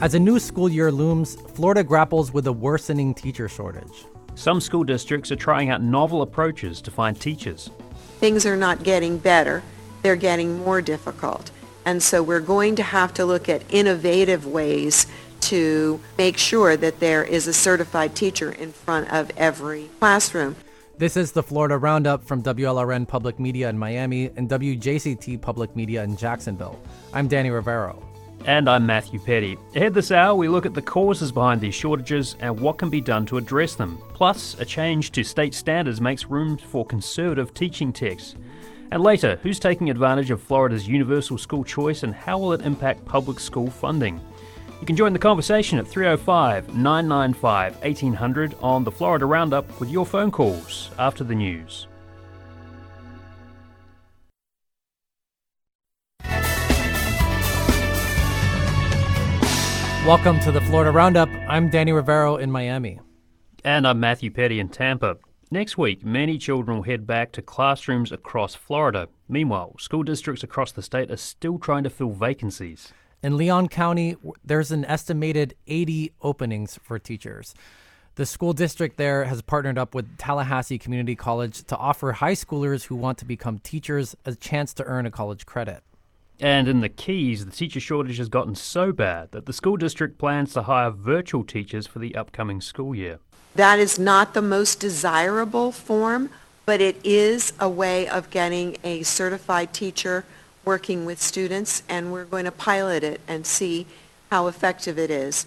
As a new school year looms, Florida grapples with a worsening teacher shortage. Some school districts are trying out novel approaches to find teachers. Things are not getting better, they're getting more difficult. And so we're going to have to look at innovative ways to make sure that there is a certified teacher in front of every classroom. This is the Florida Roundup from WLRN Public Media in Miami and WJCT Public Media in Jacksonville. I'm Danny Rivero. And I'm Matthew Peddie. Ahead this hour, we look at the causes behind these shortages and what can be done to address them. Plus, a change to state standards makes room for conservative teaching texts. And later, who's taking advantage of Florida's universal school choice and how will it impact public school funding? You can join the conversation at 305 995 1800 on the Florida Roundup with your phone calls after the news. Welcome to the Florida Roundup. I'm Danny Rivero in Miami. And I'm Matthew Peddie in Tampa. Next week, many children will head back to classrooms across Florida. Meanwhile, school districts across the state are still trying to fill vacancies. In Leon County, there's an estimated 80 openings for teachers. The school district there has partnered up with Tallahassee Community College to offer high schoolers who want to become teachers a chance to earn a college credit. And in the Keys, the teacher shortage has gotten so bad that the school district plans to hire virtual teachers for the upcoming school year. That is not the most desirable form, but it is a way of getting a certified teacher working with students, and we're going to pilot it and see how effective it is.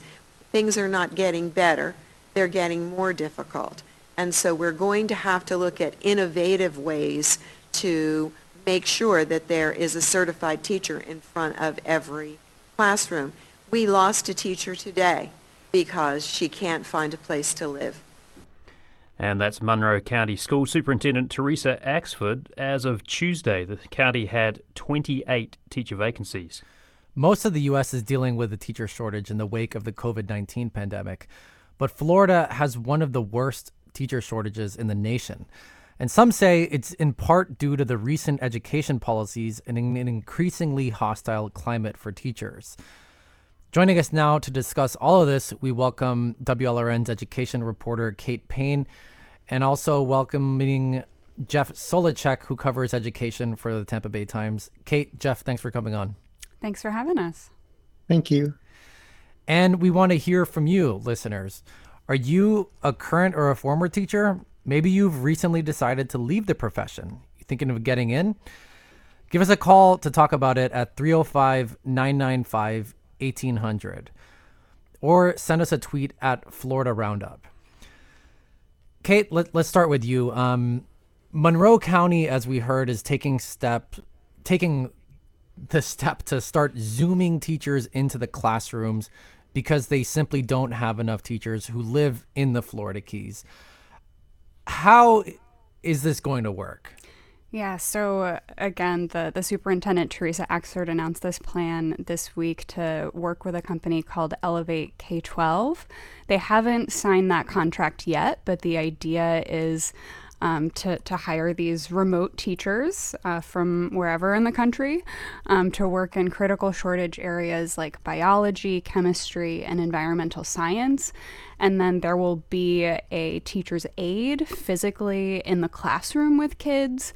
Things are not getting better, they're getting more difficult. And so we're going to have to look at innovative ways to make sure that there is a certified teacher in front of every classroom. We lost a teacher today because she can't find a place to live. And that's Monroe County School Superintendent Teresa Axford. As of Tuesday, the county had 28 teacher vacancies. Most of the U.S. is dealing with a teacher shortage in the wake of the COVID 19 pandemic, but Florida has one of the worst teacher shortages in the nation. And some say it's in part due to the recent education policies and an increasingly hostile climate for teachers. Joining us now to discuss all of this, we welcome WLRN's education reporter Kate Payne, and also welcoming Jeff Solochek, who covers education for the Tampa Bay Times. Kate, Jeff, thanks for coming on. Thanks for having us. Thank you. And we want to hear from you, listeners. Are you a current or a former teacher? Maybe you've recently decided to leave the profession. You thinking of getting in? Give us a call to talk about it at 305 995 1800 or send us a tweet at Florida Roundup. Kate, let, us start with you. Um, Monroe County, as we heard, is taking step, taking the step to start zooming teachers into the classrooms because they simply don't have enough teachers who live in the Florida Keys how is this going to work? Yeah, so uh, again, the, the superintendent, Teresa Axford, announced this plan this week to work with a company called Elevate K 12. They haven't signed that contract yet, but the idea is um, to, to hire these remote teachers uh, from wherever in the country um, to work in critical shortage areas like biology, chemistry, and environmental science. And then there will be a teacher's aide physically in the classroom with kids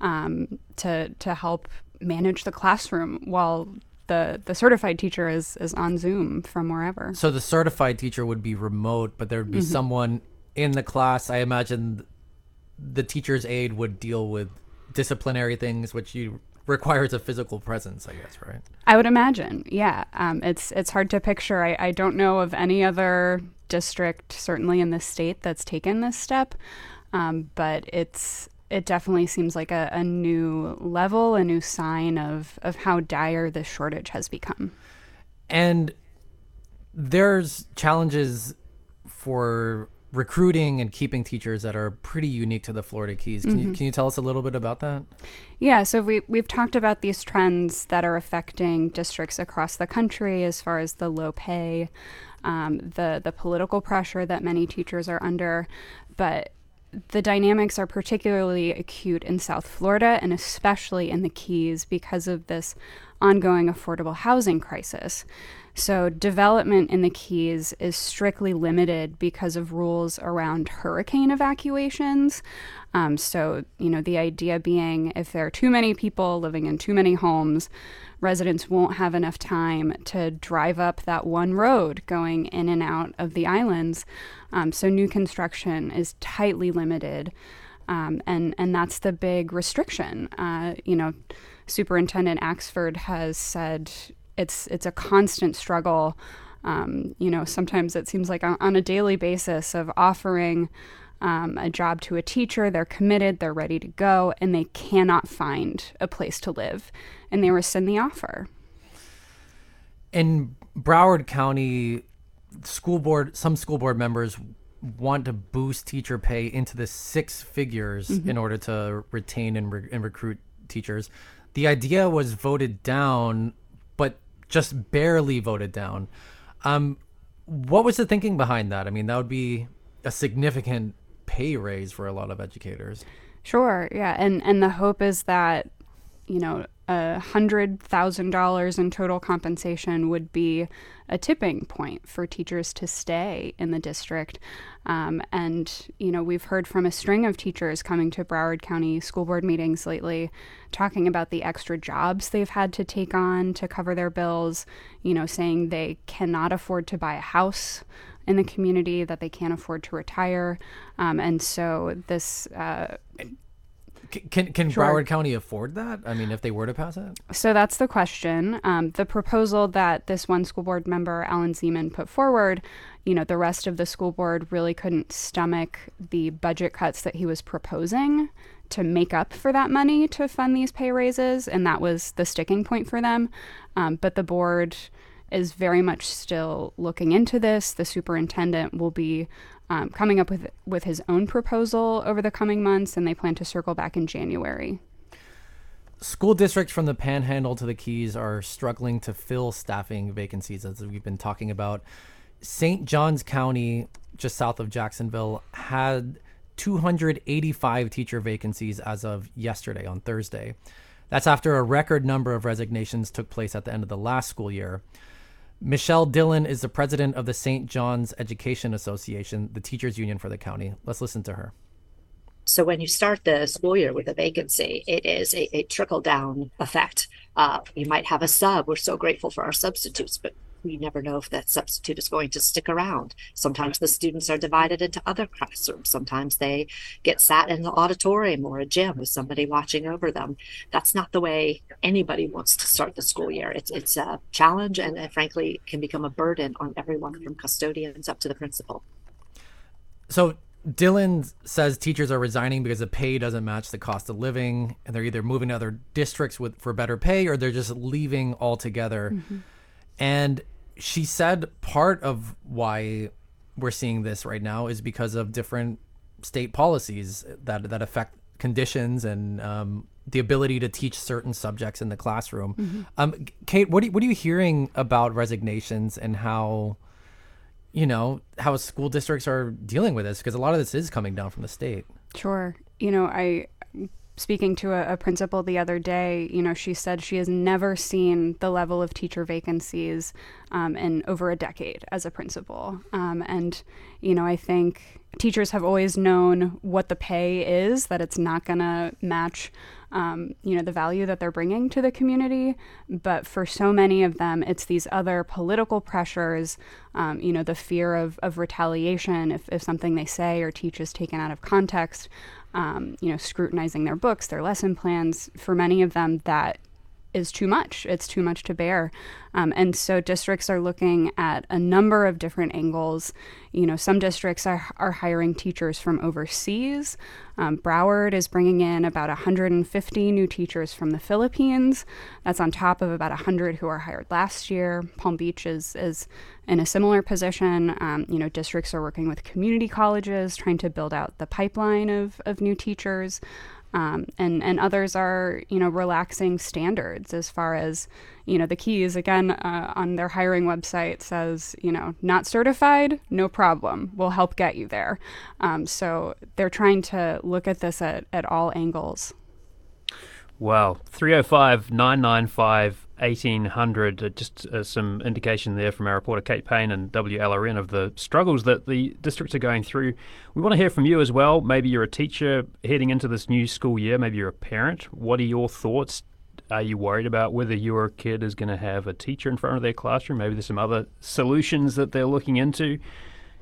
um, to, to help manage the classroom while the the certified teacher is is on Zoom from wherever. So the certified teacher would be remote, but there would be mm-hmm. someone in the class. I imagine the teacher's aide would deal with disciplinary things, which you requires a physical presence, I guess, right? I would imagine, yeah. Um, it's it's hard to picture. I, I don't know of any other district, certainly in the state, that's taken this step, um, but it's it definitely seems like a, a new level, a new sign of of how dire this shortage has become. And there's challenges for recruiting and keeping teachers that are pretty unique to the Florida Keys. Can mm-hmm. you can you tell us a little bit about that? Yeah, so we we've talked about these trends that are affecting districts across the country as far as the low pay, um, the the political pressure that many teachers are under, but the dynamics are particularly acute in South Florida and especially in the Keys because of this ongoing affordable housing crisis. So, development in the Keys is strictly limited because of rules around hurricane evacuations. Um, so, you know, the idea being if there are too many people living in too many homes, residents won't have enough time to drive up that one road going in and out of the islands. Um, so, new construction is tightly limited. Um, and, and that's the big restriction. Uh, you know, Superintendent Axford has said it's it's a constant struggle. Um, you know, sometimes it seems like on, on a daily basis of offering um, a job to a teacher, they're committed, they're ready to go, and they cannot find a place to live, and they rescind the offer. In Broward County, school board, some school board members want to boost teacher pay into the six figures mm-hmm. in order to retain and, re- and recruit teachers. The idea was voted down, just barely voted down. Um, what was the thinking behind that? I mean, that would be a significant pay raise for a lot of educators. Sure, yeah, and and the hope is that you know a hundred thousand dollars in total compensation would be a tipping point for teachers to stay in the district. Um, and you know we've heard from a string of teachers coming to Broward County school board meetings lately, talking about the extra jobs they've had to take on to cover their bills. You know, saying they cannot afford to buy a house in the community that they can't afford to retire. Um, and so this uh, can can sure. Broward County afford that? I mean, if they were to pass it. So that's the question. Um, the proposal that this one school board member, Alan Zeman, put forward, you know, the rest of the school board really couldn't stomach the budget cuts that he was proposing to make up for that money to fund these pay raises, and that was the sticking point for them. Um, but the board is very much still looking into this. The superintendent will be um, coming up with with his own proposal over the coming months, and they plan to circle back in January. School districts from the Panhandle to the Keys are struggling to fill staffing vacancies, as we've been talking about. St. Johns County, just south of Jacksonville, had 285 teacher vacancies as of yesterday on Thursday. That's after a record number of resignations took place at the end of the last school year. Michelle Dillon is the president of the St. John's Education Association, the teachers union for the county. Let's listen to her. So when you start the school year with a vacancy, it is a, a trickle down effect. Uh, you might have a sub. We're so grateful for our substitutes, but we never know if that substitute is going to stick around. Sometimes the students are divided into other classrooms. Sometimes they get sat in the auditorium or a gym with somebody watching over them. That's not the way anybody wants to start the school year. It's it's a challenge and, and frankly can become a burden on everyone from custodians up to the principal. So Dillon says teachers are resigning because the pay doesn't match the cost of living, and they're either moving to other districts with for better pay, or they're just leaving altogether. Mm-hmm. And she said part of why we're seeing this right now is because of different state policies that that affect conditions and um, the ability to teach certain subjects in the classroom. Mm-hmm. Um, Kate, what are, what are you hearing about resignations and how you know how school districts are dealing with this? Because a lot of this is coming down from the state. Sure. You know, I speaking to a, a, principal the other day, you know, she said she has never seen the level of teacher vacancies um, in over a decade as a principal. Um, and, you know, I think teachers have always known what the pay is, that it's not going to match, um, you know, the value that they're bringing to the community. But for so many of them, it's these other political pressures, um, you know, the fear of, of retaliation if, if something they say or teach is taken out of context um, you know, scrutinizing their books, their lesson plans. For many of them, that is too much. It's too much to bear. Um, and so districts are looking at a number of different angles. You know, some districts are, are hiring teachers from overseas. Um, Broward is bringing in about 150 new teachers from the Philippines. That's on top of about 100 who were hired last year. Palm Beach is, is in a similar position. Um, you know, districts are working with community colleges, trying to build out the pipeline of, of new teachers. Um, and and others are you know relaxing standards as far as you know the keys. Again uh, on their hiring website says you know not certified no problem. We'll help get you there. Um, so they're trying to look at this at, at all angles. Wow, 305 995 1800. Uh, just uh, some indication there from our reporter Kate Payne and WLRN of the struggles that the districts are going through. We want to hear from you as well. Maybe you're a teacher heading into this new school year, maybe you're a parent. What are your thoughts? Are you worried about whether your kid is going to have a teacher in front of their classroom? Maybe there's some other solutions that they're looking into.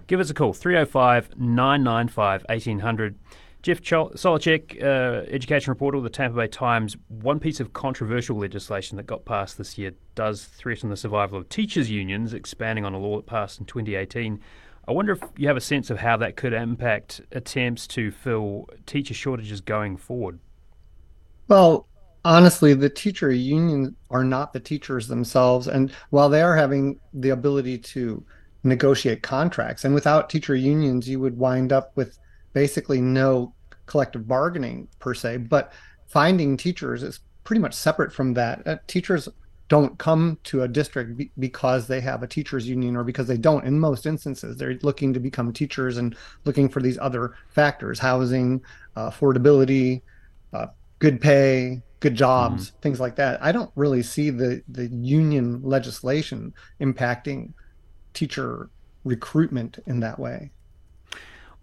Give us a call, 305 995 1800. Jeff Solochek, uh, education reporter with the Tampa Bay Times. One piece of controversial legislation that got passed this year does threaten the survival of teachers' unions, expanding on a law that passed in 2018. I wonder if you have a sense of how that could impact attempts to fill teacher shortages going forward. Well, honestly, the teacher unions are not the teachers themselves. And while they are having the ability to negotiate contracts, and without teacher unions, you would wind up with basically no collective bargaining per se, but finding teachers is pretty much separate from that. Uh, teachers don't come to a district be- because they have a teachers union or because they don't in most instances they're looking to become teachers and looking for these other factors housing uh, affordability uh, good pay good jobs mm-hmm. things like that i don't really see the the union legislation impacting teacher recruitment in that way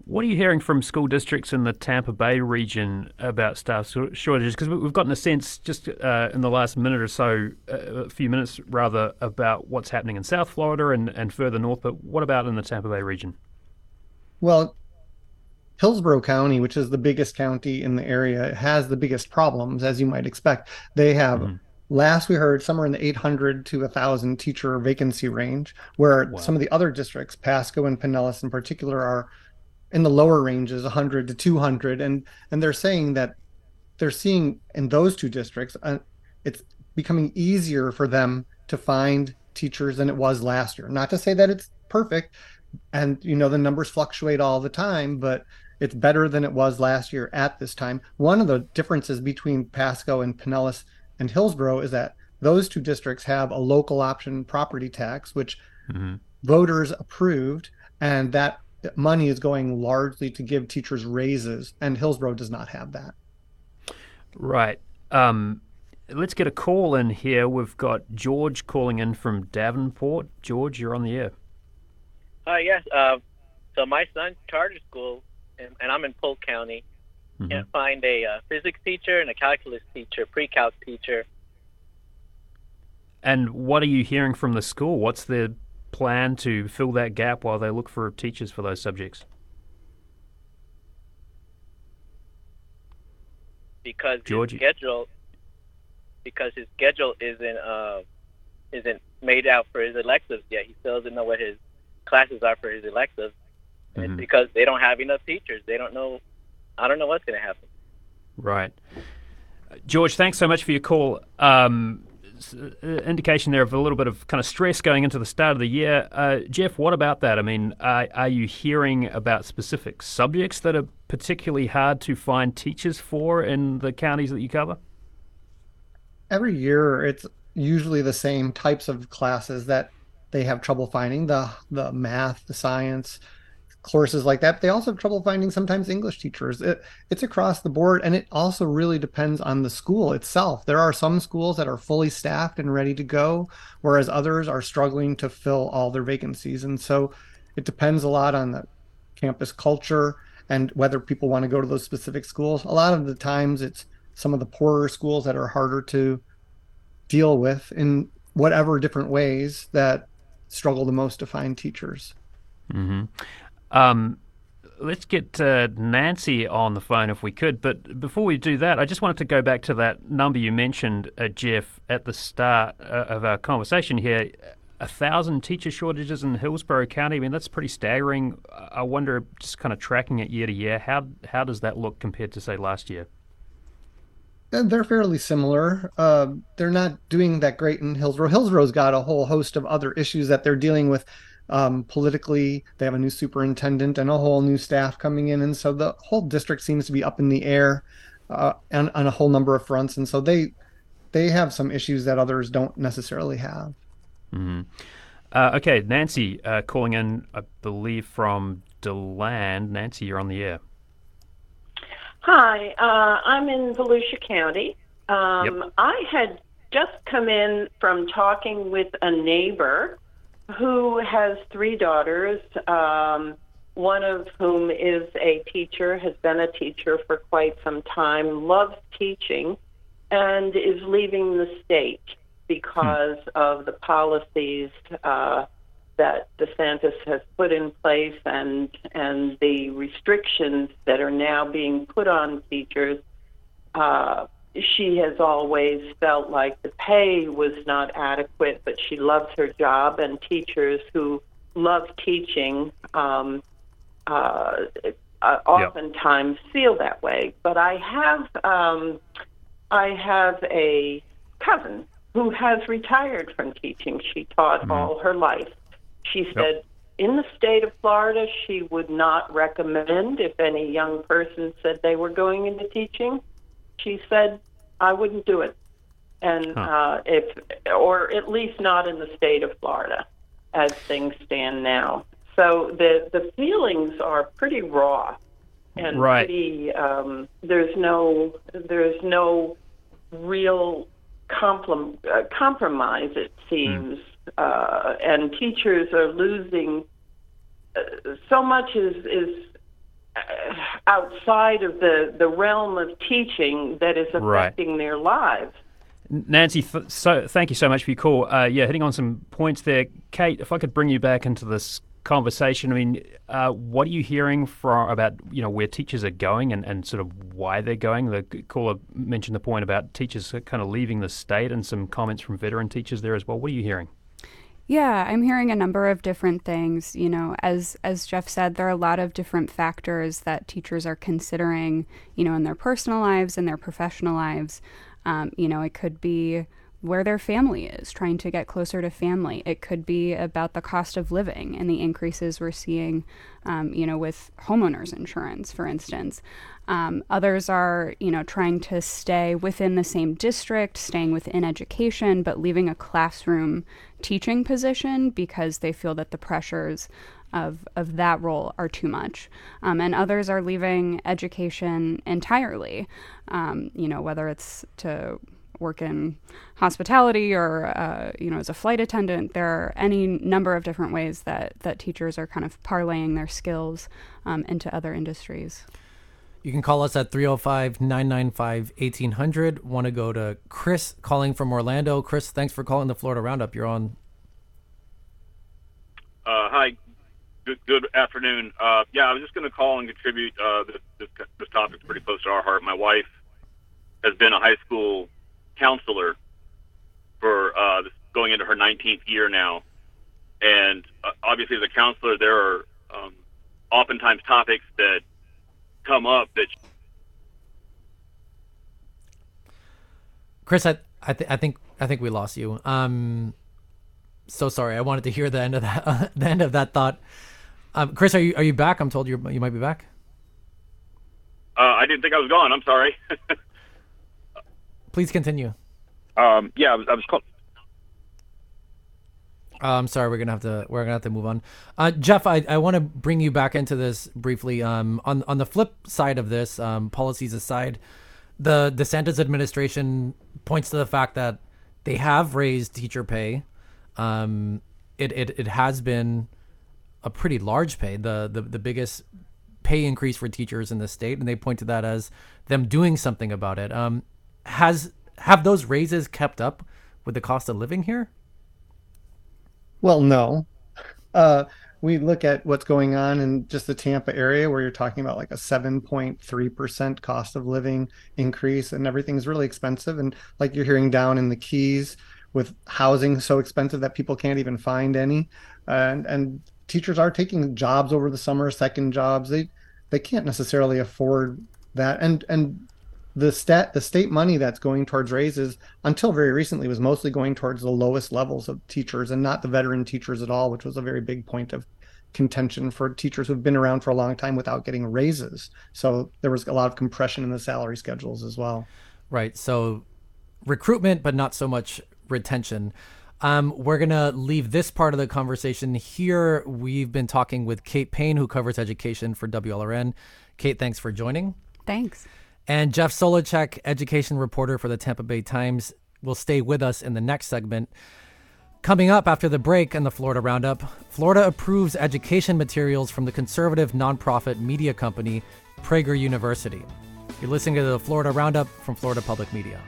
what are you hearing from school districts in the Tampa Bay region about staff shortages? Because we've gotten a sense just uh, in the last minute or so, uh, a few minutes rather, about what's happening in South Florida and, and further north. But what about in the Tampa Bay region? Well, Hillsborough County, which is the biggest county in the area, has the biggest problems, as you might expect. They have. Mm-hmm. Last we heard, somewhere in the 800 to 1,000 teacher vacancy range, where wow. some of the other districts, Pasco and Pinellas in particular, are in the lower ranges 100 to 200 and and they're saying that they're seeing in those two districts uh, it's becoming easier for them to find teachers than it was last year not to say that it's perfect and you know the numbers fluctuate all the time but it's better than it was last year at this time one of the differences between pasco and pinellas and hillsborough is that those two districts have a local option property tax which mm-hmm. voters approved and that money is going largely to give teachers raises, and Hillsborough does not have that. Right. Um, let's get a call in here. We've got George calling in from Davenport. George, you're on the air. Hi, uh, yes. Uh, so my son's charter school, and, and I'm in Polk County, mm-hmm. can't find a uh, physics teacher and a calculus teacher, pre-calc teacher. And what are you hearing from the school? What's the plan to fill that gap while they look for teachers for those subjects? Because Georgie. his schedule, because his schedule isn't uh, isn't made out for his electives yet. He still doesn't know what his classes are for his electives, mm-hmm. and because they don't have enough teachers, they don't know. I don't know what's going to happen. Right, George. Thanks so much for your call. Um, indication there of a little bit of kind of stress going into the start of the year. Uh, Jeff, what about that? I mean, are, are you hearing about specific subjects that are particularly hard to find teachers for in the counties that you cover? Every year, it's usually the same types of classes that they have trouble finding the the math, the science, courses like that. They also have trouble finding sometimes English teachers. It, it's across the board, and it also really depends on the school itself. There are some schools that are fully staffed and ready to go, whereas others are struggling to fill all their vacancies. And so it depends a lot on the campus culture and whether people want to go to those specific schools. A lot of the times, it's some of the poorer schools that are harder to deal with in whatever different ways that struggle the most to find teachers. Mm-hmm. Um, let's get uh, Nancy on the phone if we could. But before we do that, I just wanted to go back to that number you mentioned, uh, Jeff, at the start uh, of our conversation here. A thousand teacher shortages in Hillsborough County. I mean, that's pretty staggering. I wonder, just kind of tracking it year to year, how how does that look compared to say last year? they're fairly similar. Uh, they're not doing that great in Hillsborough. Hillsborough's got a whole host of other issues that they're dealing with um, politically. They have a new superintendent and a whole new staff coming in, and so the whole district seems to be up in the air. uh, on, on a whole number of fronts, and so they they have some issues that others don't necessarily have. Mm-hmm. Uh, okay, Nancy uh, calling in, I believe from Deland. Nancy, you're on the air. Hi, uh, I'm in Volusia County. Um, yep. I had just come in from talking with a neighbor who has three daughters, um, one of whom is a teacher, has been a teacher for quite some time, loves teaching, and is leaving the state because hmm. of the policies uh, that DeSantis has put in place and and the restrictions that are now being put on teachers. Uh, she has always felt like the pay was not adequate, but she loves her job, and teachers who love teaching um, uh, uh, oftentimes yep. feel that way. But I have um, I have a cousin who has retired from teaching. She taught mm-hmm. all her life. She said yep. in the state of Florida, she would not recommend if any young person said they were going into teaching. She said, I wouldn't do it. And huh. uh, if, or at least not in the state of Florida as things stand now. So the, the feelings are pretty raw and right. pretty, um, there's no, there's no real comprom- uh, compromise, it seems. Mm uh, and teachers are losing. Uh, so much is is outside of the the realm of teaching that is affecting right. their lives. Nancy, th- so thank you so much for your call. Uh, yeah, hitting on some points there, Kate. If I could bring you back into this conversation, I mean, uh, what are you hearing from about you know where teachers are going and, and sort of why they're going? The caller mentioned the point about teachers kind of leaving the state, and some comments from veteran teachers there as well. What are you hearing? Yeah, I'm hearing a number of different things. You know, as as Jeff said, there are a lot of different factors that teachers are considering. You know, in their personal lives and their professional lives. Um, you know, it could be where their family is, trying to get closer to family. It could be about the cost of living and the increases we're seeing, um, you know, with homeowners insurance, for instance. Um, others are, you know, trying to stay within the same district, staying within education, but leaving a classroom teaching position because they feel that the pressures of, of that role are too much. Um, and others are leaving education entirely, um, you know, whether it's to work in hospitality or uh, you know as a flight attendant there are any number of different ways that that teachers are kind of parlaying their skills um, into other industries you can call us at 305-995-1800 want to go to chris calling from orlando. Chris thanks for calling the florida roundup. You're on. Uh, hi. Good, good afternoon. Uh, yeah i was just going to call and contribute uh, this, this, this topic's pretty close to our heart. My wife has been a high school counselor for uh, going into her 19th year now. And uh, obviously, as a counselor, there are um, oftentimes topics that come up that. Chris, I I, th- I think I think we lost you. Um, so sorry. I wanted to hear the end of that uh, the end of that thought. Um, Chris, are you are you back? I'm told you you might be back. Uh, I didn't think I was gone. I'm sorry. Please continue. Um, yeah, I was, I was called. Uh, I'm sorry, we're gonna have to we're gonna have to move on. Uh, Jeff, I, I want to bring you back into this briefly. Um, on on the flip side of this, um, policies aside, the DeSantis administration points to the fact that they have raised teacher pay. Um, it, it it has been a pretty large pay, the the the biggest pay increase for teachers in the state, and they point to that as them doing something about it. Um, has have those raises kept up with the cost of living here? Well, no. Uh, we look at what's going on in just the Tampa area where you're talking about like a 7.3% cost of living increase and everything's really expensive. And like you're hearing down in the Keys with housing so expensive that people can't even find any. And, and teachers are taking jobs over the summer, second jobs. They, they can't necessarily afford that. And, and the stat the state money that's going towards raises until very recently was mostly going towards the lowest levels of teachers and not the veteran teachers at all which was a very big point of contention for teachers who've been around for a long time without getting raises. So there was a lot of compression in the salary schedules as well. Right. So recruitment, but not so much retention. Um, we're going to leave this part of the conversation here. We've been talking with Kate Payne, who covers education for WLRN. Kate, thanks for joining. Thanks. And Jeff Solochek, education reporter for the Tampa Bay Times, will stay with us in the next segment. Coming up after the break and the Florida Roundup, Florida approves education materials from the conservative nonprofit media company Prager University. You're listening to the Florida Roundup from Florida Public Media.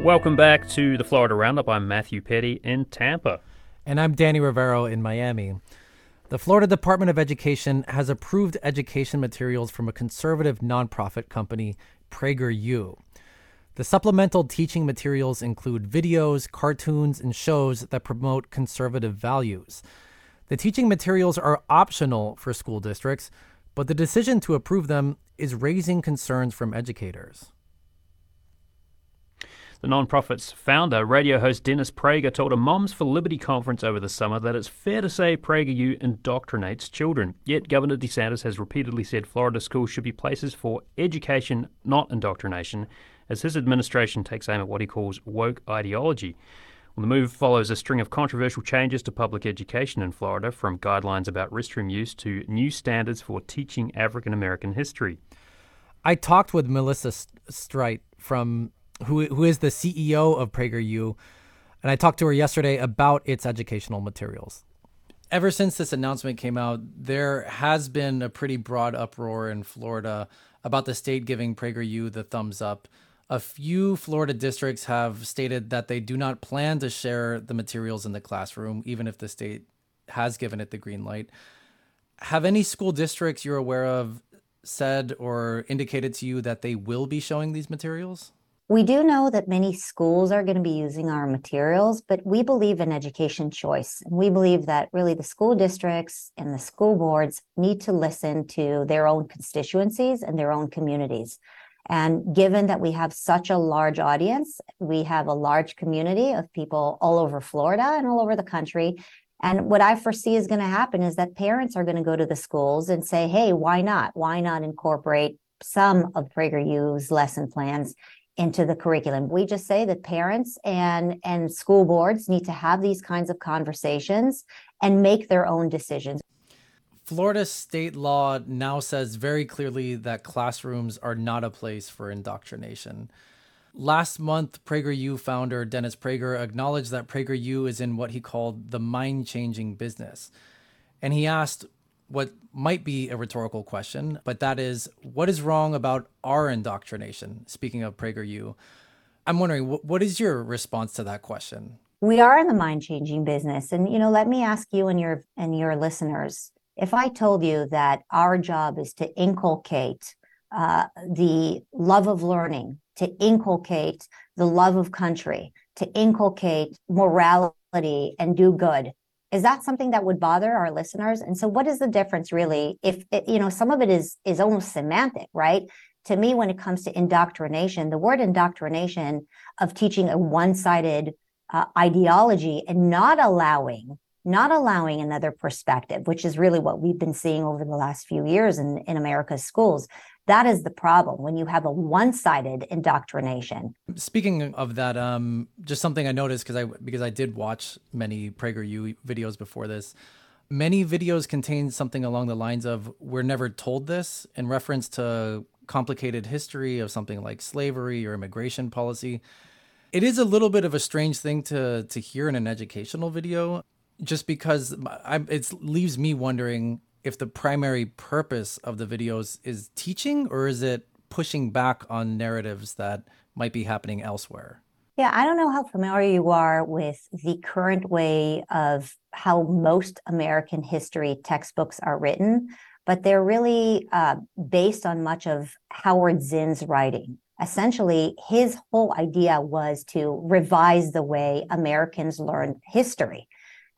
Welcome back to the Florida Roundup. I'm Matthew Peddie in Tampa. And I'm Danny Rivero in Miami. The Florida Department of Education has approved education materials from a conservative nonprofit company, PragerU. The supplemental teaching materials include videos, cartoons, and shows that promote conservative values. The teaching materials are optional for school districts, but the decision to approve them is raising concerns from educators. The nonprofit's founder, radio host Dennis Prager, told a Moms for Liberty conference over the summer that it's fair to say PragerU indoctrinates children. Yet Governor DeSantis has repeatedly said Florida schools should be places for education, not indoctrination, as his administration takes aim at what he calls woke ideology. Well, the move follows a string of controversial changes to public education in Florida, from guidelines about restroom use to new standards for teaching African American history. I talked with Marissa Streit from who who is the CEO of PragerU, and I talked to her yesterday about its educational materials. Ever since this announcement came out, there has been a pretty broad uproar in Florida about the state giving PragerU the thumbs up. A few Florida districts have stated that they do not plan to share the materials in the classroom, even if the state has given it the green light. Have any school districts you're aware of said or indicated to you that they will be showing these materials? We do know that many schools are going to be using our materials, but we believe in education choice. And we believe that really the school districts and the school boards need to listen to their own constituencies and their own communities. And given that we have such a large audience, we have a large community of people all over Florida and all over the country. And what I foresee is going to happen is that parents are going to go to the schools and say, hey, why not? Why not incorporate some of PragerU's lesson plans into the curriculum. We just say that parents and and school boards need to have these kinds of conversations and make their own decisions. Florida state law now says very clearly that classrooms are not a place for indoctrination. Last month, PragerU founder Dennis Prager acknowledged that PragerU is in what he called the mind changing business. And he asked what might be a rhetorical question, but that is what is wrong about our indoctrination? Speaking of PragerU, I'm wondering what is your response to that question? We are in the mind changing business. And, you know, let me ask you and your and your listeners if I told you that our job is to inculcate uh, the love of learning, to inculcate the love of country, to inculcate morality and do good, is that something that would bother our listeners? And so what is the difference really if it, you know some of it is is almost semantic right? To me when it comes to indoctrination the word indoctrination of teaching a one-sided uh, ideology and not allowing not allowing another perspective which is really what we've been seeing over the last few years in, in america's schools that is the problem when you have a one-sided indoctrination. Speaking of that, um, just something I noticed because I because I did watch many PragerU videos before this. Many videos contain something along the lines of "We're never told this" in reference to complicated history of something like slavery or immigration policy. It is a little bit of a strange thing to to hear in an educational video, just because I, it leaves me wondering if the primary purpose of the videos is teaching or is it pushing back on narratives that might be happening elsewhere? Yeah, I don't know how familiar you are with the current way of how most American history textbooks are written, but they're really uh, based on much of Howard Zinn's writing. Essentially, his whole idea was to revise the way Americans learn history.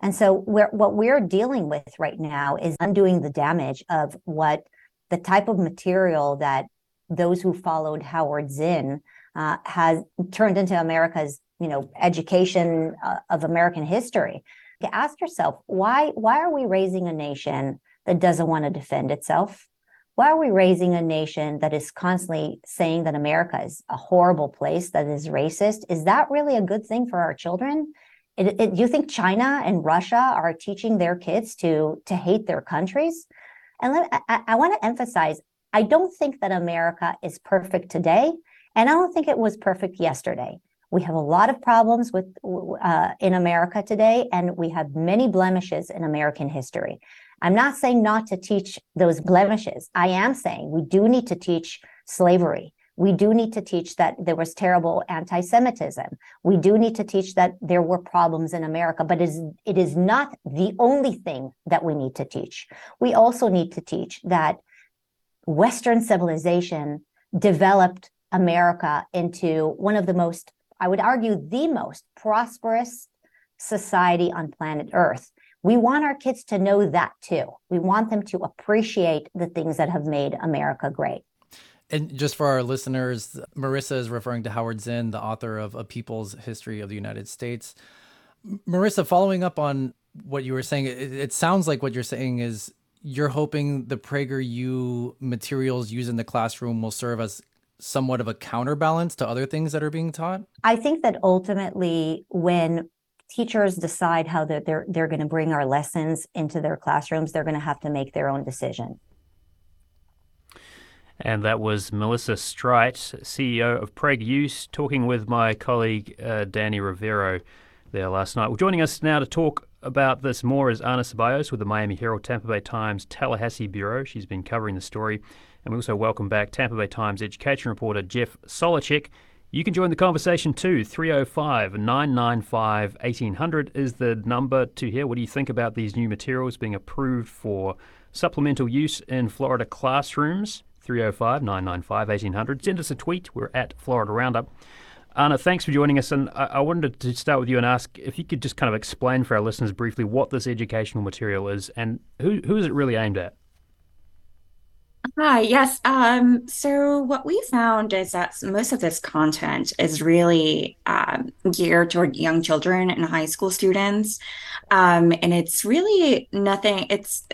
And so we're, what we're dealing with right now is undoing the damage of what the type of material that those who followed Howard Zinn uh, has turned into America's, you know, education uh, of American history. To ask yourself, why why are we raising a nation that doesn't want to defend itself? Why are we raising a nation that is constantly saying that America is a horrible place, that is racist? Is that really a good thing for our children? It, it, you think China and Russia are teaching their kids to to hate their countries? And let, I, I want to emphasize, I don't think that America is perfect today, and I don't think it was perfect yesterday. We have a lot of problems with uh, in America today, and we have many blemishes in American history. I'm not saying not to teach those blemishes. I am saying we do need to teach slavery. We do need to teach that there was terrible anti Semitism. We do need to teach that there were problems in America, but it is, it is not the only thing that we need to teach. We also need to teach that Western civilization developed America into one of the most, I would argue, the most prosperous society on planet Earth. We want our kids to know that too. We want them to appreciate the things that have made America great. And just for our listeners, Marissa is referring to Howard Zinn, the author of A People's History of the United States. Marissa, following up on what you were saying, it, it sounds like what you're saying is you're hoping the PragerU materials used in the classroom will serve as somewhat of a counterbalance to other things that are being taught? I think that ultimately, when teachers decide how they're they're, they're going to bring our lessons into their classrooms, they're going to have to make their own decision. And that was Marissa Streit, CEO of PragerU, talking with my colleague uh, Danny Rivero there last night. Well, joining us now to talk about this more is Ana Ceballos with the Miami Herald, Tampa Bay Times, Tallahassee Bureau. She's been covering the story. And we also welcome back Tampa Bay Times education reporter Jeff Solochek. You can join the conversation too. 305 995 1800 is the number to hear. What do you think about these new materials being approved for supplemental use in Florida classrooms? 305 995 1800. Send us a tweet. We're at Florida Roundup. Ana, thanks for joining us. And I, wanted to start with you and ask if you could just kind of explain for our listeners briefly what this educational material is and who, who is it really aimed at? Hi, yes. Um, so what we found is that most of this content is really um, geared toward young children and high school students. Um, and it's really nothing, it's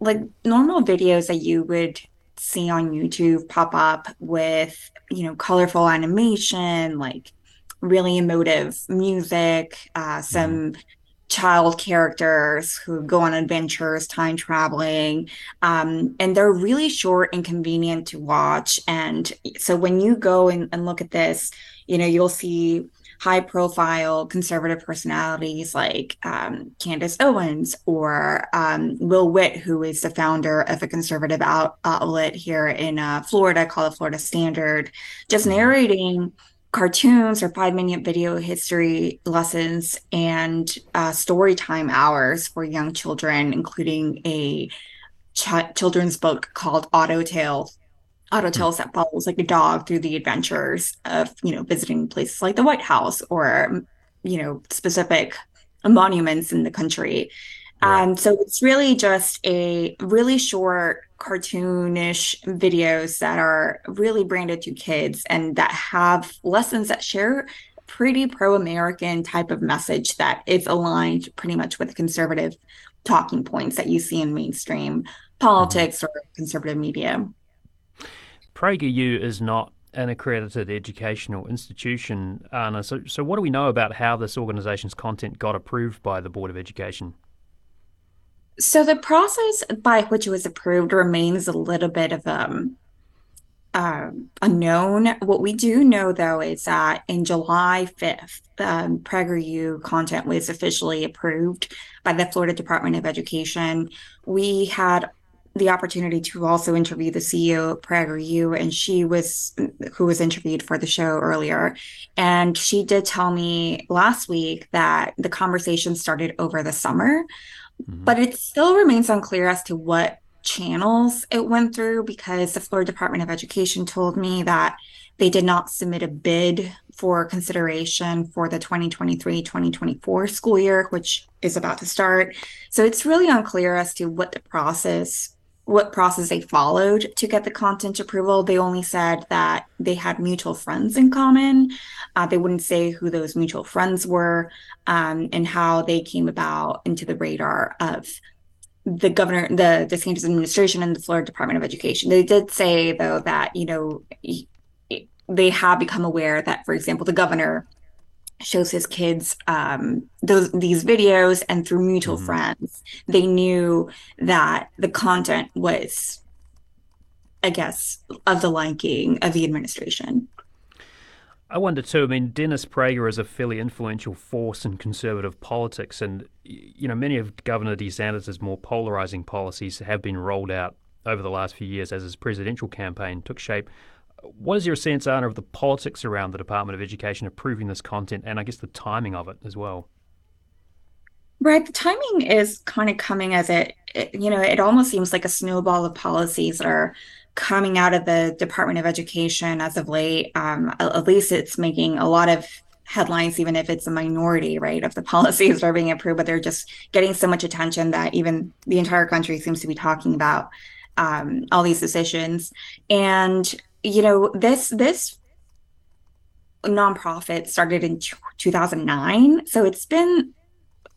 like normal videos that you would see on YouTube pop up with, you know, colorful animation, like really emotive music, uh, some mm child characters who go on adventures, time traveling. Um, and they're really short and convenient to watch. And so when you go and, and look at this, you know, you'll see high profile conservative personalities like um, Candace Owens or um, Will Witt, who is the founder of a conservative out- outlet here in uh, Florida called the Florida Standard, just mm-hmm. narrating cartoons or five minute video history lessons and uh, story time hours for young children, including a ch- children's book called Otto Tales. Hmm. That follows like a dog through the adventures of, you know, visiting places like the White House or, you know, specific monuments in the country. Right. Um, so it's really just a really short cartoonish videos that are really branded to kids and that have lessons that share pretty pro-American type of message that is aligned pretty much with conservative talking points that you see in mainstream politics mm-hmm. or conservative media. PragerU is not an accredited educational institution, Ana. So, so what do we know about how this organization's content got approved by the Board of Education? So the process by which it was approved remains a little bit of um, uh, unknown. What we do know, though, is that in July 5th, um, PragerU content was officially approved by the Florida Department of Education. We had the opportunity to also interview the CEO of PragerU, and she was who was interviewed for the show earlier. And she did tell me last week that the conversation started over the summer. Mm-hmm. But it still remains unclear as to what channels it went through because the Florida Department of Education told me that they did not submit a bid for consideration for the 2023 2024 school year, which is about to start. So it's really unclear as to what the process what process they followed to get the content approval. They only said that they had mutual friends in common. Uh, they wouldn't say who those mutual friends were um, and how they came about into the radar of the governor, the DeSantis administration, and the Florida Department of Education. They did say, though, that, you know, they have become aware that, for example, the governor shows his kids um, those these videos and through mutual mm-hmm. friends they knew that the content was i guess of the liking of the administration I wonder too. I mean, Dennis Prager is a fairly influential force in conservative politics, and you know, many of Governor DeSantis' more polarizing policies have been rolled out over the last few years as his presidential campaign took shape. What is your sense, Ana, of the politics around the Department of Education approving this content and I guess the timing of it as well? Right. The timing is kind of coming as it, it, you know, it almost seems like a snowball of policies that are coming out of the Department of Education as of late. Um, at least it's making a lot of headlines, even if it's a minority, right, of the policies that are being approved, but they're just getting so much attention that even the entire country seems to be talking about um, all these decisions. And you know this this nonprofit started in 2009 so it's been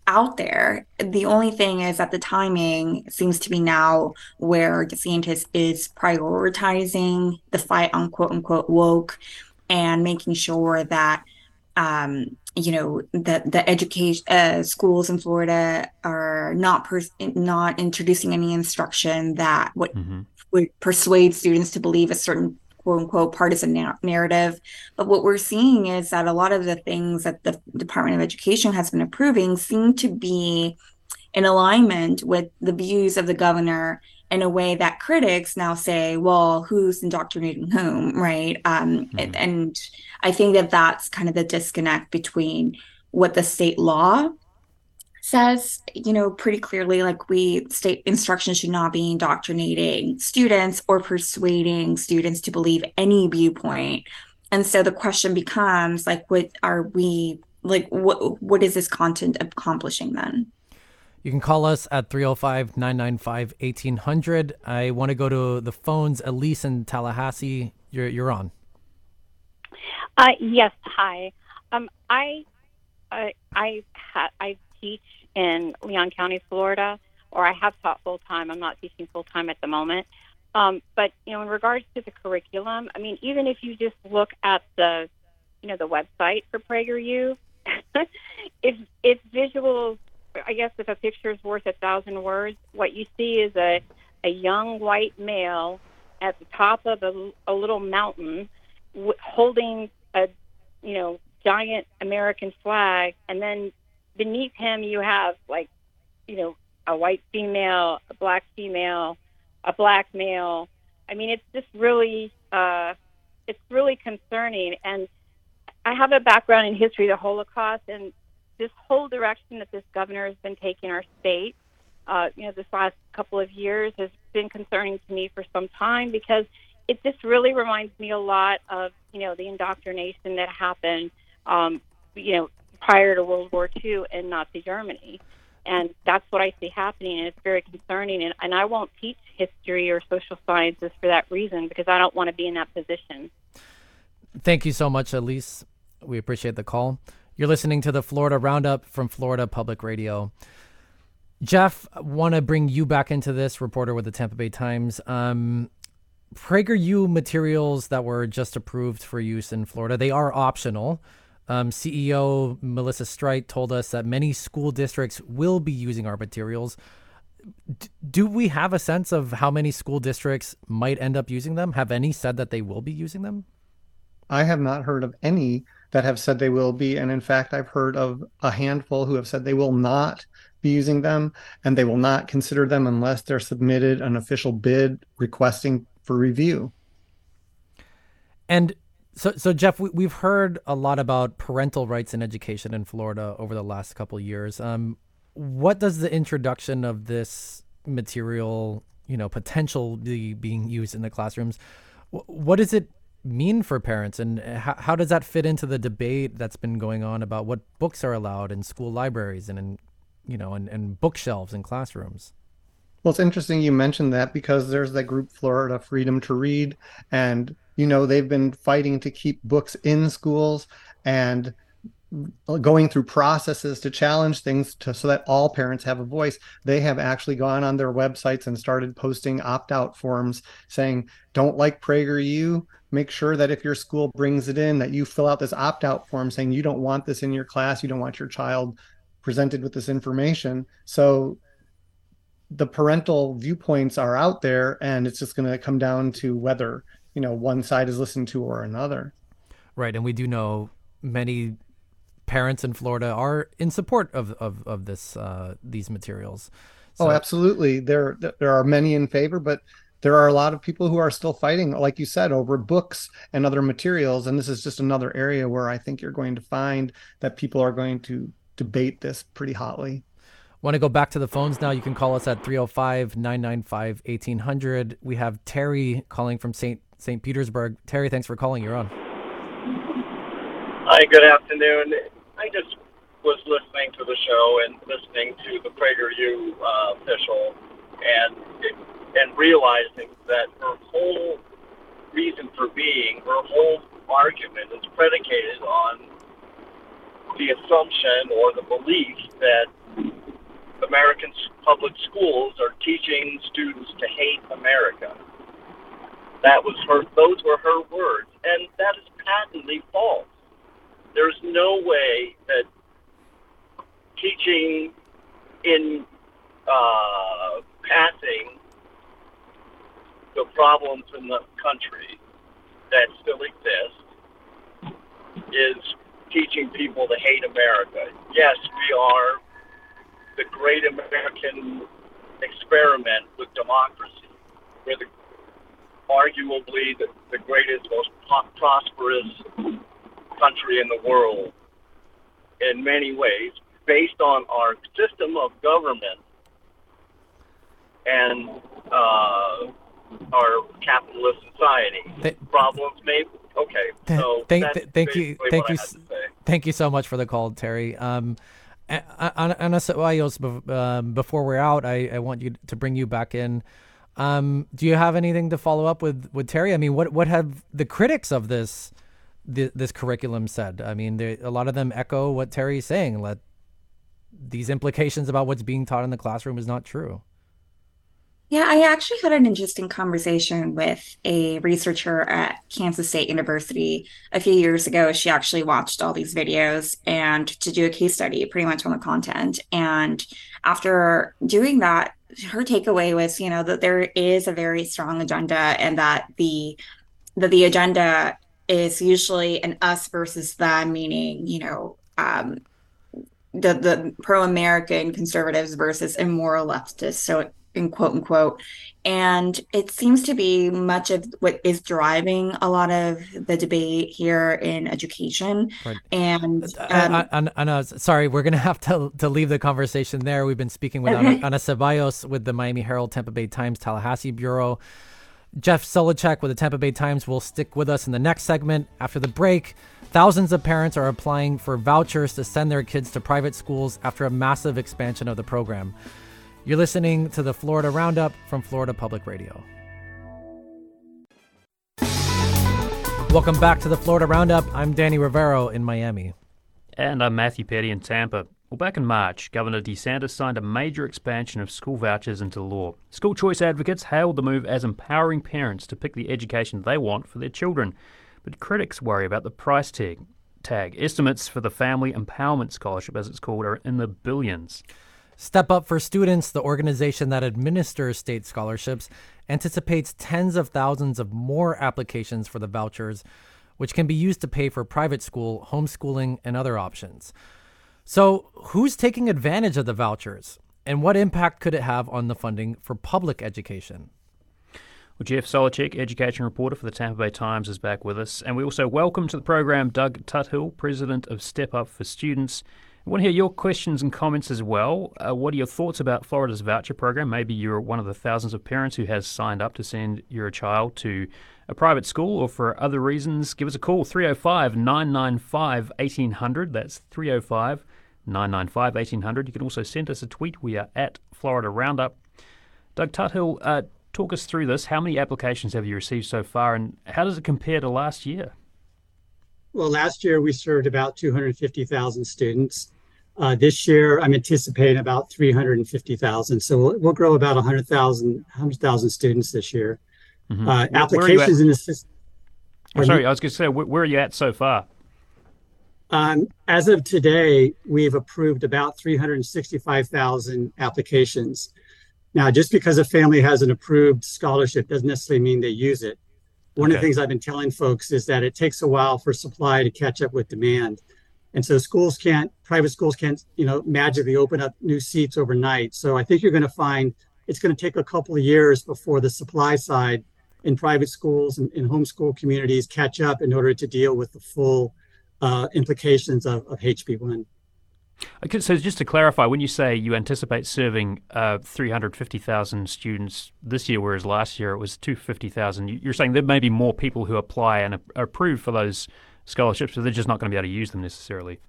out there the only thing is that the timing seems to be now where the DeSantis is prioritizing the fight on quote unquote woke and making sure that um, you know that the education uh, schools in Florida are not pers- not introducing any instruction that would mm-hmm. would persuade students to believe a certain quote unquote partisan na- narrative. But what we're seeing is that a lot of the things that the Department of Education has been approving seem to be in alignment with the views of the governor in a way that critics now say, well, who's indoctrinating whom, right? Um, mm-hmm. and, and I think that that's kind of the disconnect between what the state law says, you know, pretty clearly like we state instruction should not be indoctrinating students or persuading students to believe any viewpoint. And so the question becomes like, what are we like? What what is this content accomplishing then? You can call us at 305 995 1800. I want to go to the phones. Elise in Tallahassee, you're, you're on. Uh, yes, hi. Um, I, I, I, ha- I teach in Leon County, Florida, or I have taught full time. I'm not teaching full time at the moment. Um, but you know, in regards to the curriculum, I mean, even if you just look at the, you know, the website for PragerU, if it's visuals, I guess if a picture is worth a thousand words, what you see is a a young white male at the top of a, a little mountain w- holding a, you know, giant American flag, and then beneath him you have like you know a white female a black female a black male. I mean it's just really uh it's really concerning. And i have a background in history the holocaust and this whole direction that this governor has been taking our state uh, you know this last couple of years has been concerning to me for some time because it just really reminds me a lot of you know the indoctrination that happened um, you know prior to World War II in Nazi Germany. And that's what I see happening, and it's very concerning. And, and I won't teach history or social sciences for that reason because I don't want to be in that position. Thank you so much, Elise. We appreciate the call. You're listening to the Florida Roundup from Florida Public Radio. Jeff, want to bring you back into this, reporter with the Tampa Bay Times. Um, PragerU materials that were just approved for use in Florida, they are optional. Um, CEO Marissa Streit told us that many school districts will be using our materials. D- do we have a sense of how many school districts might end up using them? Have any said that they will be using them? I have not heard of any that have said they will be. And in fact, I've heard of a handful who have said they will not be using them and they will not consider them unless they're submitted an official bid requesting for review. And so, so Jeff, we, have heard a lot about parental rights in education in Florida over the last couple years. Um, what does the introduction of this material, you know, potentially being used in the classrooms, what does it mean for parents, and how, how does that fit into the debate that's been going on about what books are allowed in school libraries and in, you know, and, and bookshelves in classrooms? Well, it's interesting you mentioned that because there's that group Florida Freedom to Read, and you know they've been fighting to keep books in schools and going through processes to challenge things to, so that all parents have a voice. They have actually gone on their websites and started posting opt-out forms saying don't like PragerU. Make sure that if your school brings it in that you fill out this opt-out form saying you don't want this in your class. You don't want your child presented with this information. So the parental viewpoints are out there and it's just going to come down to whether you know one side is listened to or another right and we do know many parents in Florida are in support of of, of this uh, these materials. So, oh, absolutely. There there are many in favor, but there are a lot of people who are still fighting, like you said, over books and other materials. And this is just another area where I think you're going to find that people are going to debate this pretty hotly. Want to go back to the phones now? You can call us at 305 995 1800. We have Terry calling from St. St. Petersburg. Terry, thanks for calling. You're on. Hi, good afternoon. I just was listening to the show and listening to the PragerU uh, official, and and realizing that her whole reason for being, her whole argument is predicated on the assumption or the belief that American public schools are teaching students to hate America. That was her; those were her words, and that is patently false there's no way that teaching in uh, passing the problems in the country that still exist is teaching people to hate America. Yes, we are the great American experiment with democracy. We're the, arguably the, the greatest, most prosperous country in the world in many ways based on our system of government and uh, our capitalist society. Th- Problems may okay. So thank, th- thank you, thank you, thank you so much for the call, Terry. Um, Ana Ceballos, um, before we're out, I, I want you to bring you back in. Um, do you have anything to follow up with with Terry? I mean, what what have the critics of this th- this curriculum said. I mean, a lot of them echo what Terry's saying. Let these implications about what's being taught in the classroom is not true. Yeah, I actually had an interesting conversation with a researcher at Kansas State University a few years ago. She actually watched all these videos and to do a case study pretty much on the content. And after doing that, her takeaway was, you know, that there is a very strong agenda and that the that the agenda is usually an us versus them, meaning, you know, um, the the pro-American conservatives versus immoral leftists. So in quote unquote. And it seems to be much of what is driving a lot of the debate here in education. Right. And uh, um, Ana, sorry, we're going to have to to leave the conversation there. We've been speaking with Ana, Ana Ceballos with the Miami Herald, Tampa Bay Times, Tallahassee Bureau. Jeff Solochek with the Tampa Bay Times will stick with us in the next segment. After the break, thousands of parents are applying for vouchers to send their kids to private schools after a massive expansion of the program. You're listening to the Florida Roundup from Florida Public Radio. Welcome back to the Florida Roundup. I'm Danny Rivero in Miami. And I'm Matthew Peddie in Tampa. Well, back in March, Governor DeSantis signed a major expansion of school vouchers into law. School choice advocates hailed the move as empowering parents to pick the education they want for their children. But critics worry about the price tag. Tag estimates for the Family Empowerment Scholarship, as it's called, are in the billions. Step Up for Students, the organization that administers state scholarships, anticipates tens of thousands of more applications for the vouchers, which can be used to pay for private school, homeschooling, and other options. So, who's taking advantage of the vouchers, and what impact could it have on the funding for public education? Well, Jeff Solochek, education reporter for the Tampa Bay Times, is back with us. And we also welcome to the program Doug Tuthill, president of Step Up for Students. I want to hear your questions and comments as well. Uh, what are your thoughts about Florida's voucher program? Maybe you're one of the thousands of parents who has signed up to send your child to a private school or for other reasons. Give us a call 305 995 1800. That's 305 995 1800. You can also send us a tweet. We are at Florida Roundup. Doug Tuthill, uh, talk us through this. How many applications have you received so far, and how does it compare to last year? Well, last year we served about 250,000 students. Uh, this year, I'm anticipating about 350,000. So we'll, we'll, grow about 100,000 100, students this year. Mm-hmm. Uh, applications in the system. sorry, I was going to say, where, where, are you at so far? Um, as of today, we've approved about 365,000 applications. Now, just because a family has an approved scholarship doesn't necessarily mean they use it. One okay. of the things I've been telling folks is that it takes a while for supply to catch up with demand. And so schools can't, private schools can't, you know, magically open up new seats overnight. So I think you're going to find it's going to take a couple of years before the supply side in private schools and in homeschool communities catch up in order to deal with the full uh, implications of, of HB1. So just to clarify, when you say you anticipate serving uh, 350,000 students this year, whereas last year it was 250,000, you're saying there may be more people who apply and are approved for those scholarships, but they're just not going to be able to use them necessarily.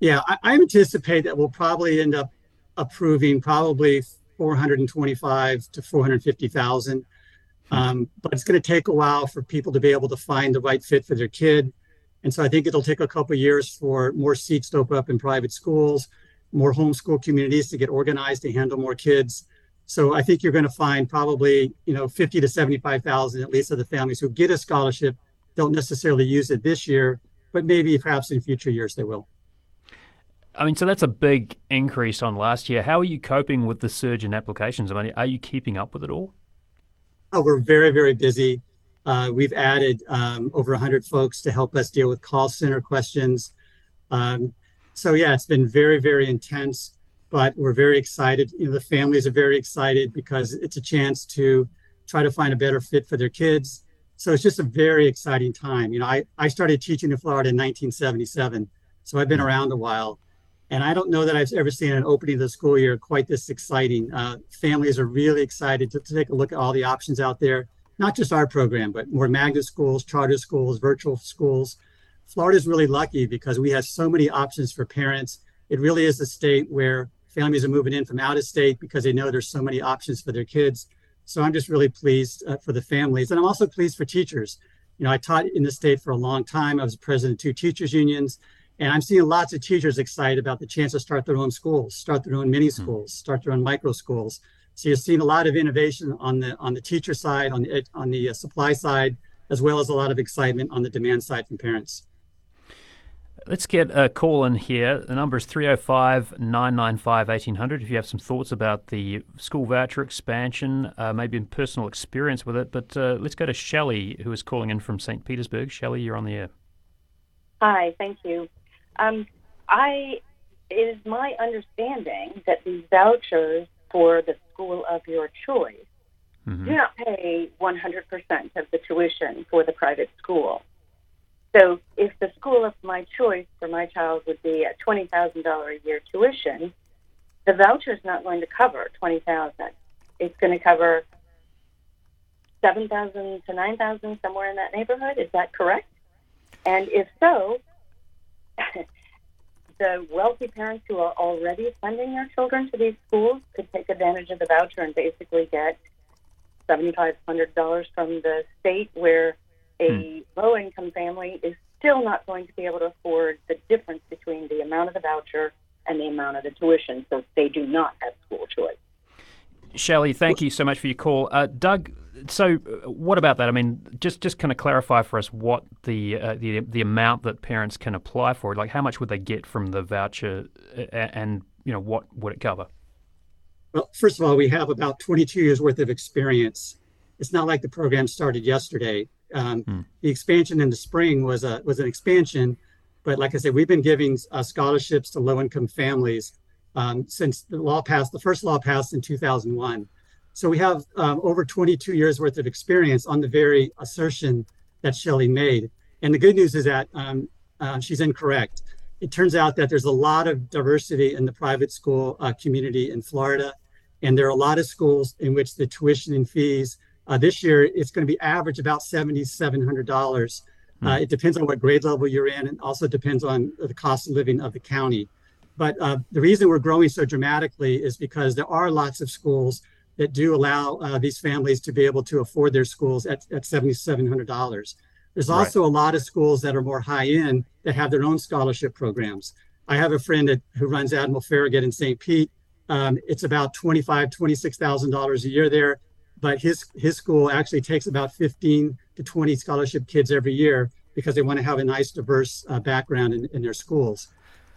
Yeah, I, I anticipate that we'll probably end up approving probably 425 to 450,000. Hmm. Um, but it's going to take a while for people to be able to find the right fit for their kid. And so I think it'll take a couple years for more seats to open up in private schools, more homeschool communities to get organized to handle more kids. So I think you're going to find probably, you know, 50 to 75,000 at least of the families who get a scholarship don't necessarily use it this year, but maybe perhaps in future years they will. I mean, so that's a big increase on last year. How are you coping with the surge in applications? I mean, are you keeping up with it all? Oh, we're very, very busy. Uh, we've added um, over 100 folks to help us deal with call center questions. Um, so, yeah, it's been very, very intense, but we're very excited. You know, the families are very excited because it's a chance to try to find a better fit for their kids. So, it's just a very exciting time. You know, I, I started teaching in Florida in 1977, so I've been mm-hmm. around a while. And I don't know that I've ever seen an opening of the school year quite this exciting. Uh, families are really excited to, to take a look at all the options out there not just our program, but more magnet schools, charter schools, virtual schools. Florida is really lucky because we have so many options for parents. It really is a state where families are moving in from out of state because they know there's so many options for their kids. So I'm just really pleased uh, for the families. And I'm also pleased for teachers. You know, I taught in the state for a long time. I was president of two teachers unions. And I'm seeing lots of teachers excited about the chance to start their own schools, start their own mini hmm. schools, start their own micro schools. So you're seeing a lot of innovation on the on the teacher side, on the on the uh, supply side, as well as a lot of excitement on the demand side from parents. Let's get a call in here. The number is 305 995 1800. If you have some thoughts about the school voucher expansion, uh, maybe in personal experience with it. But uh, let's go to Shelley, who is calling in from St. Petersburg. Shelley, you're on the air. Hi, thank you. Um, I it is my understanding that these vouchers for the school of your choice. Mm-hmm. Do not pay 100% of the tuition for the private school. So if the school of my choice for my child would be a $20,000 a year tuition, the voucher is not going to cover 20000 It's going to cover 7000 to 9000 somewhere in that neighborhood. Is that correct? And if so, the wealthy parents who are already sending their children to these schools could take advantage of the voucher and basically get $7,500 from the state, where a hmm. low income family is still not going to be able to afford the difference between the amount of the voucher and the amount of the tuition, so they do not have school choice. Shelley, thank you so much for your call. Uh, Doug, so uh, what about that? I mean, just just kind of clarify for us what the uh, the the amount that parents can apply for. Like, how much would they get from the voucher, uh, and you know what would it cover? Well, first of all, we have about 22 years worth of experience. It's not like the program started yesterday. Um, hmm. The expansion in the spring was a was an expansion, but like I said, we've been giving uh, scholarships to low income families um, since the law passed. The first law passed in 2001. So we have um, over 22 years worth of experience on the very assertion that Shelley made. And the good news is that um, uh, she's incorrect. It turns out that there's a lot of diversity in the private school uh, community in Florida. And there are a lot of schools in which the tuition and fees uh, this year it's going to be average about $7,700. Hmm. Uh, it depends on what grade level you're in, and also depends on the cost of living of the county. But uh, the reason we're growing so dramatically is because there are lots of schools that do allow uh, these families to be able to afford their schools at, at $7,700. There's also right. a lot of schools that are more high end that have their own scholarship programs. I have a friend that, who runs Admiral Farragut in St. Pete. Um, it's about twenty-five, twenty-six thousand dollars a year there, but his his school actually takes about fifteen to twenty scholarship kids every year because they want to have a nice, diverse uh, background in, in their schools.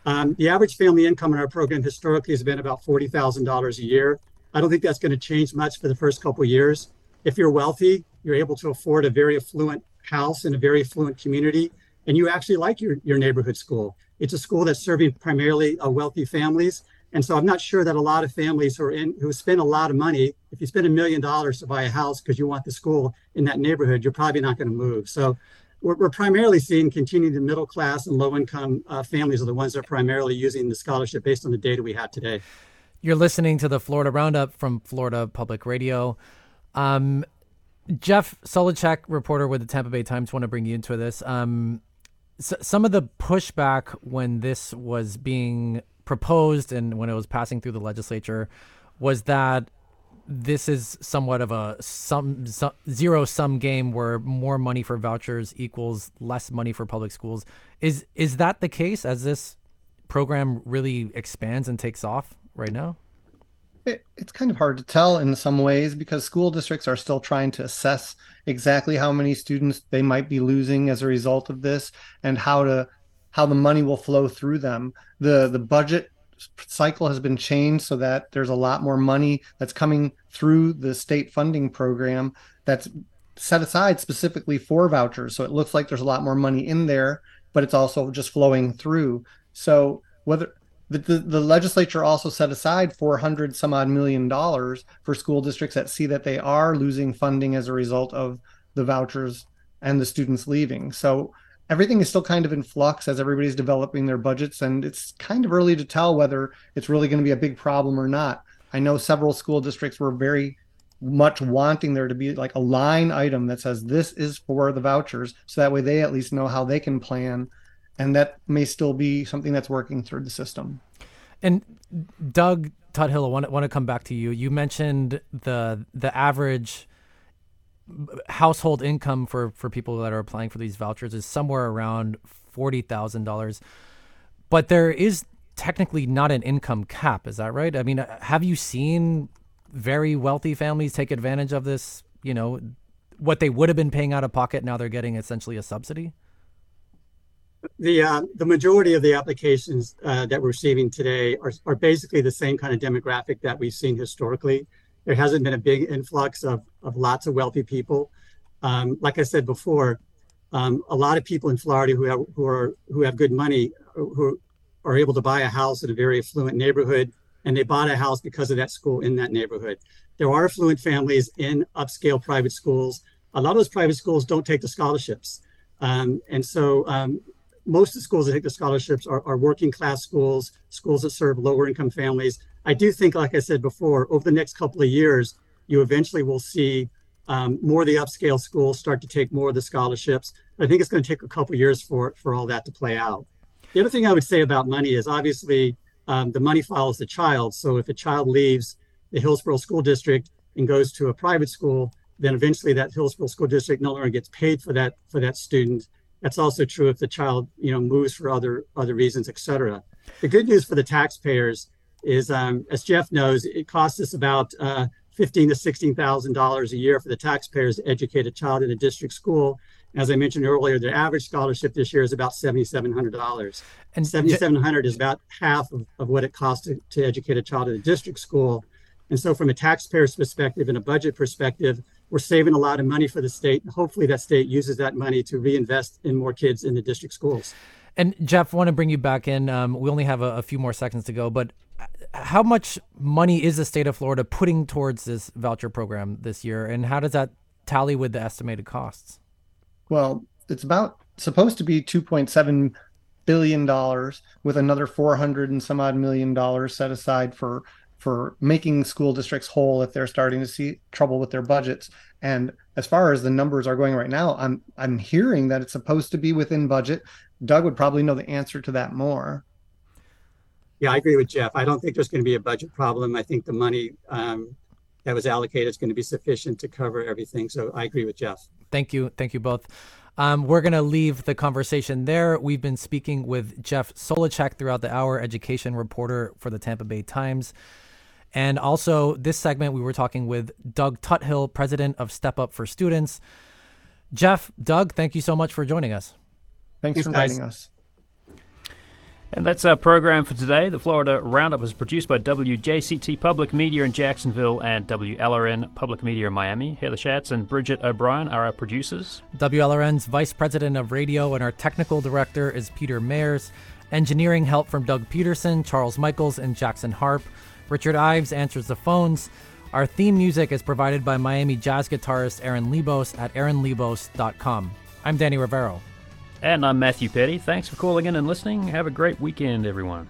Um, the average family income in our program historically has been about forty thousand dollars a year. I don't think that's going to change much for the first couple years. If you're wealthy, you're able to afford a very affluent house in a very affluent community, and you actually like your, your neighborhood school. It's a school that's serving primarily uh, wealthy families. And so I'm not sure that a lot of families who are in who spend a lot of money, if you spend a million dollars to buy a house because you want the school in that neighborhood, you're probably not going to move. So we're, we're primarily seeing continuing the middle class and low income uh, families are the ones that are primarily using the scholarship based on the data we have today. You're listening to the Florida Roundup from Florida Public Radio. Um, Jeff Solochek, reporter with the Tampa Bay Times, want to bring you into this. Um, so some of the pushback when this was being proposed and when it was passing through the legislature was that this is somewhat of a sum, zero sum game where more money for vouchers equals less money for public schools. Is is that the case as this program really expands and takes off right now? It, it's kind of hard to tell in some ways because school districts are still trying to assess exactly how many students they might be losing as a result of this and how to how the money will flow through them. The the budget cycle has been changed so that there's a lot more money that's coming through the state funding program that's set aside specifically for vouchers. So it looks like there's a lot more money in there, but it's also just flowing through. So whether the, the, the, legislature also set aside 400 some odd million dollars for school districts that see that they are losing funding as a result of the vouchers and the students leaving. So everything is still kind of in flux as everybody's developing their budgets, and it's kind of early to tell whether it's really going to be a big problem or not. I know several school districts were very much wanting there to be like a line item that says this is for the vouchers, so that way they at least know how they can plan, and that may still be something that's working through the system. And Doug Tuthill, I want, want to come back to you. You mentioned the the average household income for for people that are applying for these vouchers is somewhere around forty thousand dollars, but there is technically not an income cap. Is that right? I mean, have you seen very wealthy families take advantage of this? You know, what they would have been paying out of pocket now they're getting essentially a subsidy. The uh, the majority of the applications uh, that we're receiving today are, are basically the same kind of demographic that we've seen historically. There hasn't been a big influx of, of lots of wealthy people. Um, like I said before, um, a lot of people in Florida who have who are who have good money who are able to buy a house in a very affluent neighborhood, and they bought a house because of that school in that neighborhood. There are affluent families in upscale private schools. A lot of those private schools don't take the scholarships, um, and so um, most of the schools that take the scholarships are, are working class schools, schools that serve lower income families. I do think, like I said before, over the next couple of years, you eventually will see um, more of the upscale schools start to take more of the scholarships. I think it's going to take a couple of years for for all that to play out. The other thing I would say about money is obviously um, the money follows the child. So if a child leaves the Hillsborough School District and goes to a private school, then eventually that Hillsborough School District no longer gets paid for that for that student. That's also true if the child you know moves for other other reasons, et cetera. The good news for the taxpayers is, um, as Jeff knows, it costs us about uh, fifteen to sixteen thousand dollars a year for the taxpayers to educate a child in a district school. As I mentioned earlier, the average scholarship this year is about seventy-seven hundred dollars, and seventy-seven hundred is about half of, of what it costs to, to educate a child in a district school. And so, from a taxpayer's perspective and a budget perspective, we're saving a lot of money for the state. Hopefully, that state uses that money to reinvest in more kids in the district schools. And Jeff, I want to bring you back in. Um, we only have a, a, few more seconds to go, but how much money is the state of Florida putting towards this voucher program this year, and how does that tally with the estimated costs? Well, it's about supposed to be 2.7 billion dollars with another 400 and some odd million dollars set aside for for making school districts whole if they're starting to see trouble with their budgets. And as far as the numbers are going right now i'm i'm hearing that it's supposed to be within budget. Doug would probably know the answer to that more yeah, I agree with Jeff. I don't think there's going to be a budget problem. I think the money um, that was allocated is going to be sufficient to cover everything. So I agree with Jeff. Thank you. Thank you both. Um, we're going to leave the conversation there. We've been speaking with Jeff Solochek throughout the hour, education reporter for the Tampa Bay Times. And also, this segment, we were talking with Doug Tuthill, president of Step Up for Students. Jeff, Doug, thank you so much for joining us. Thanks, Thanks for inviting guys. us. And that's our program for today. The Florida Roundup was produced by WJCT Public Media in Jacksonville and WLRN Public Media in Miami. Heather Schatz and Bridget O'Brien are our producers. WLRN's Vice President of Radio and our technical director is Peter Mayers. Engineering help from Doug Peterson, Charles Michaels, and Jackson Harp. Richard Ives answers the phones. Our theme music is provided by Miami jazz guitarist Aaron Lebos at aaronlebos.com. I'm Danny Rivero. And I'm Matthew Peddie. Thanks for calling in and listening. Have a great weekend, everyone.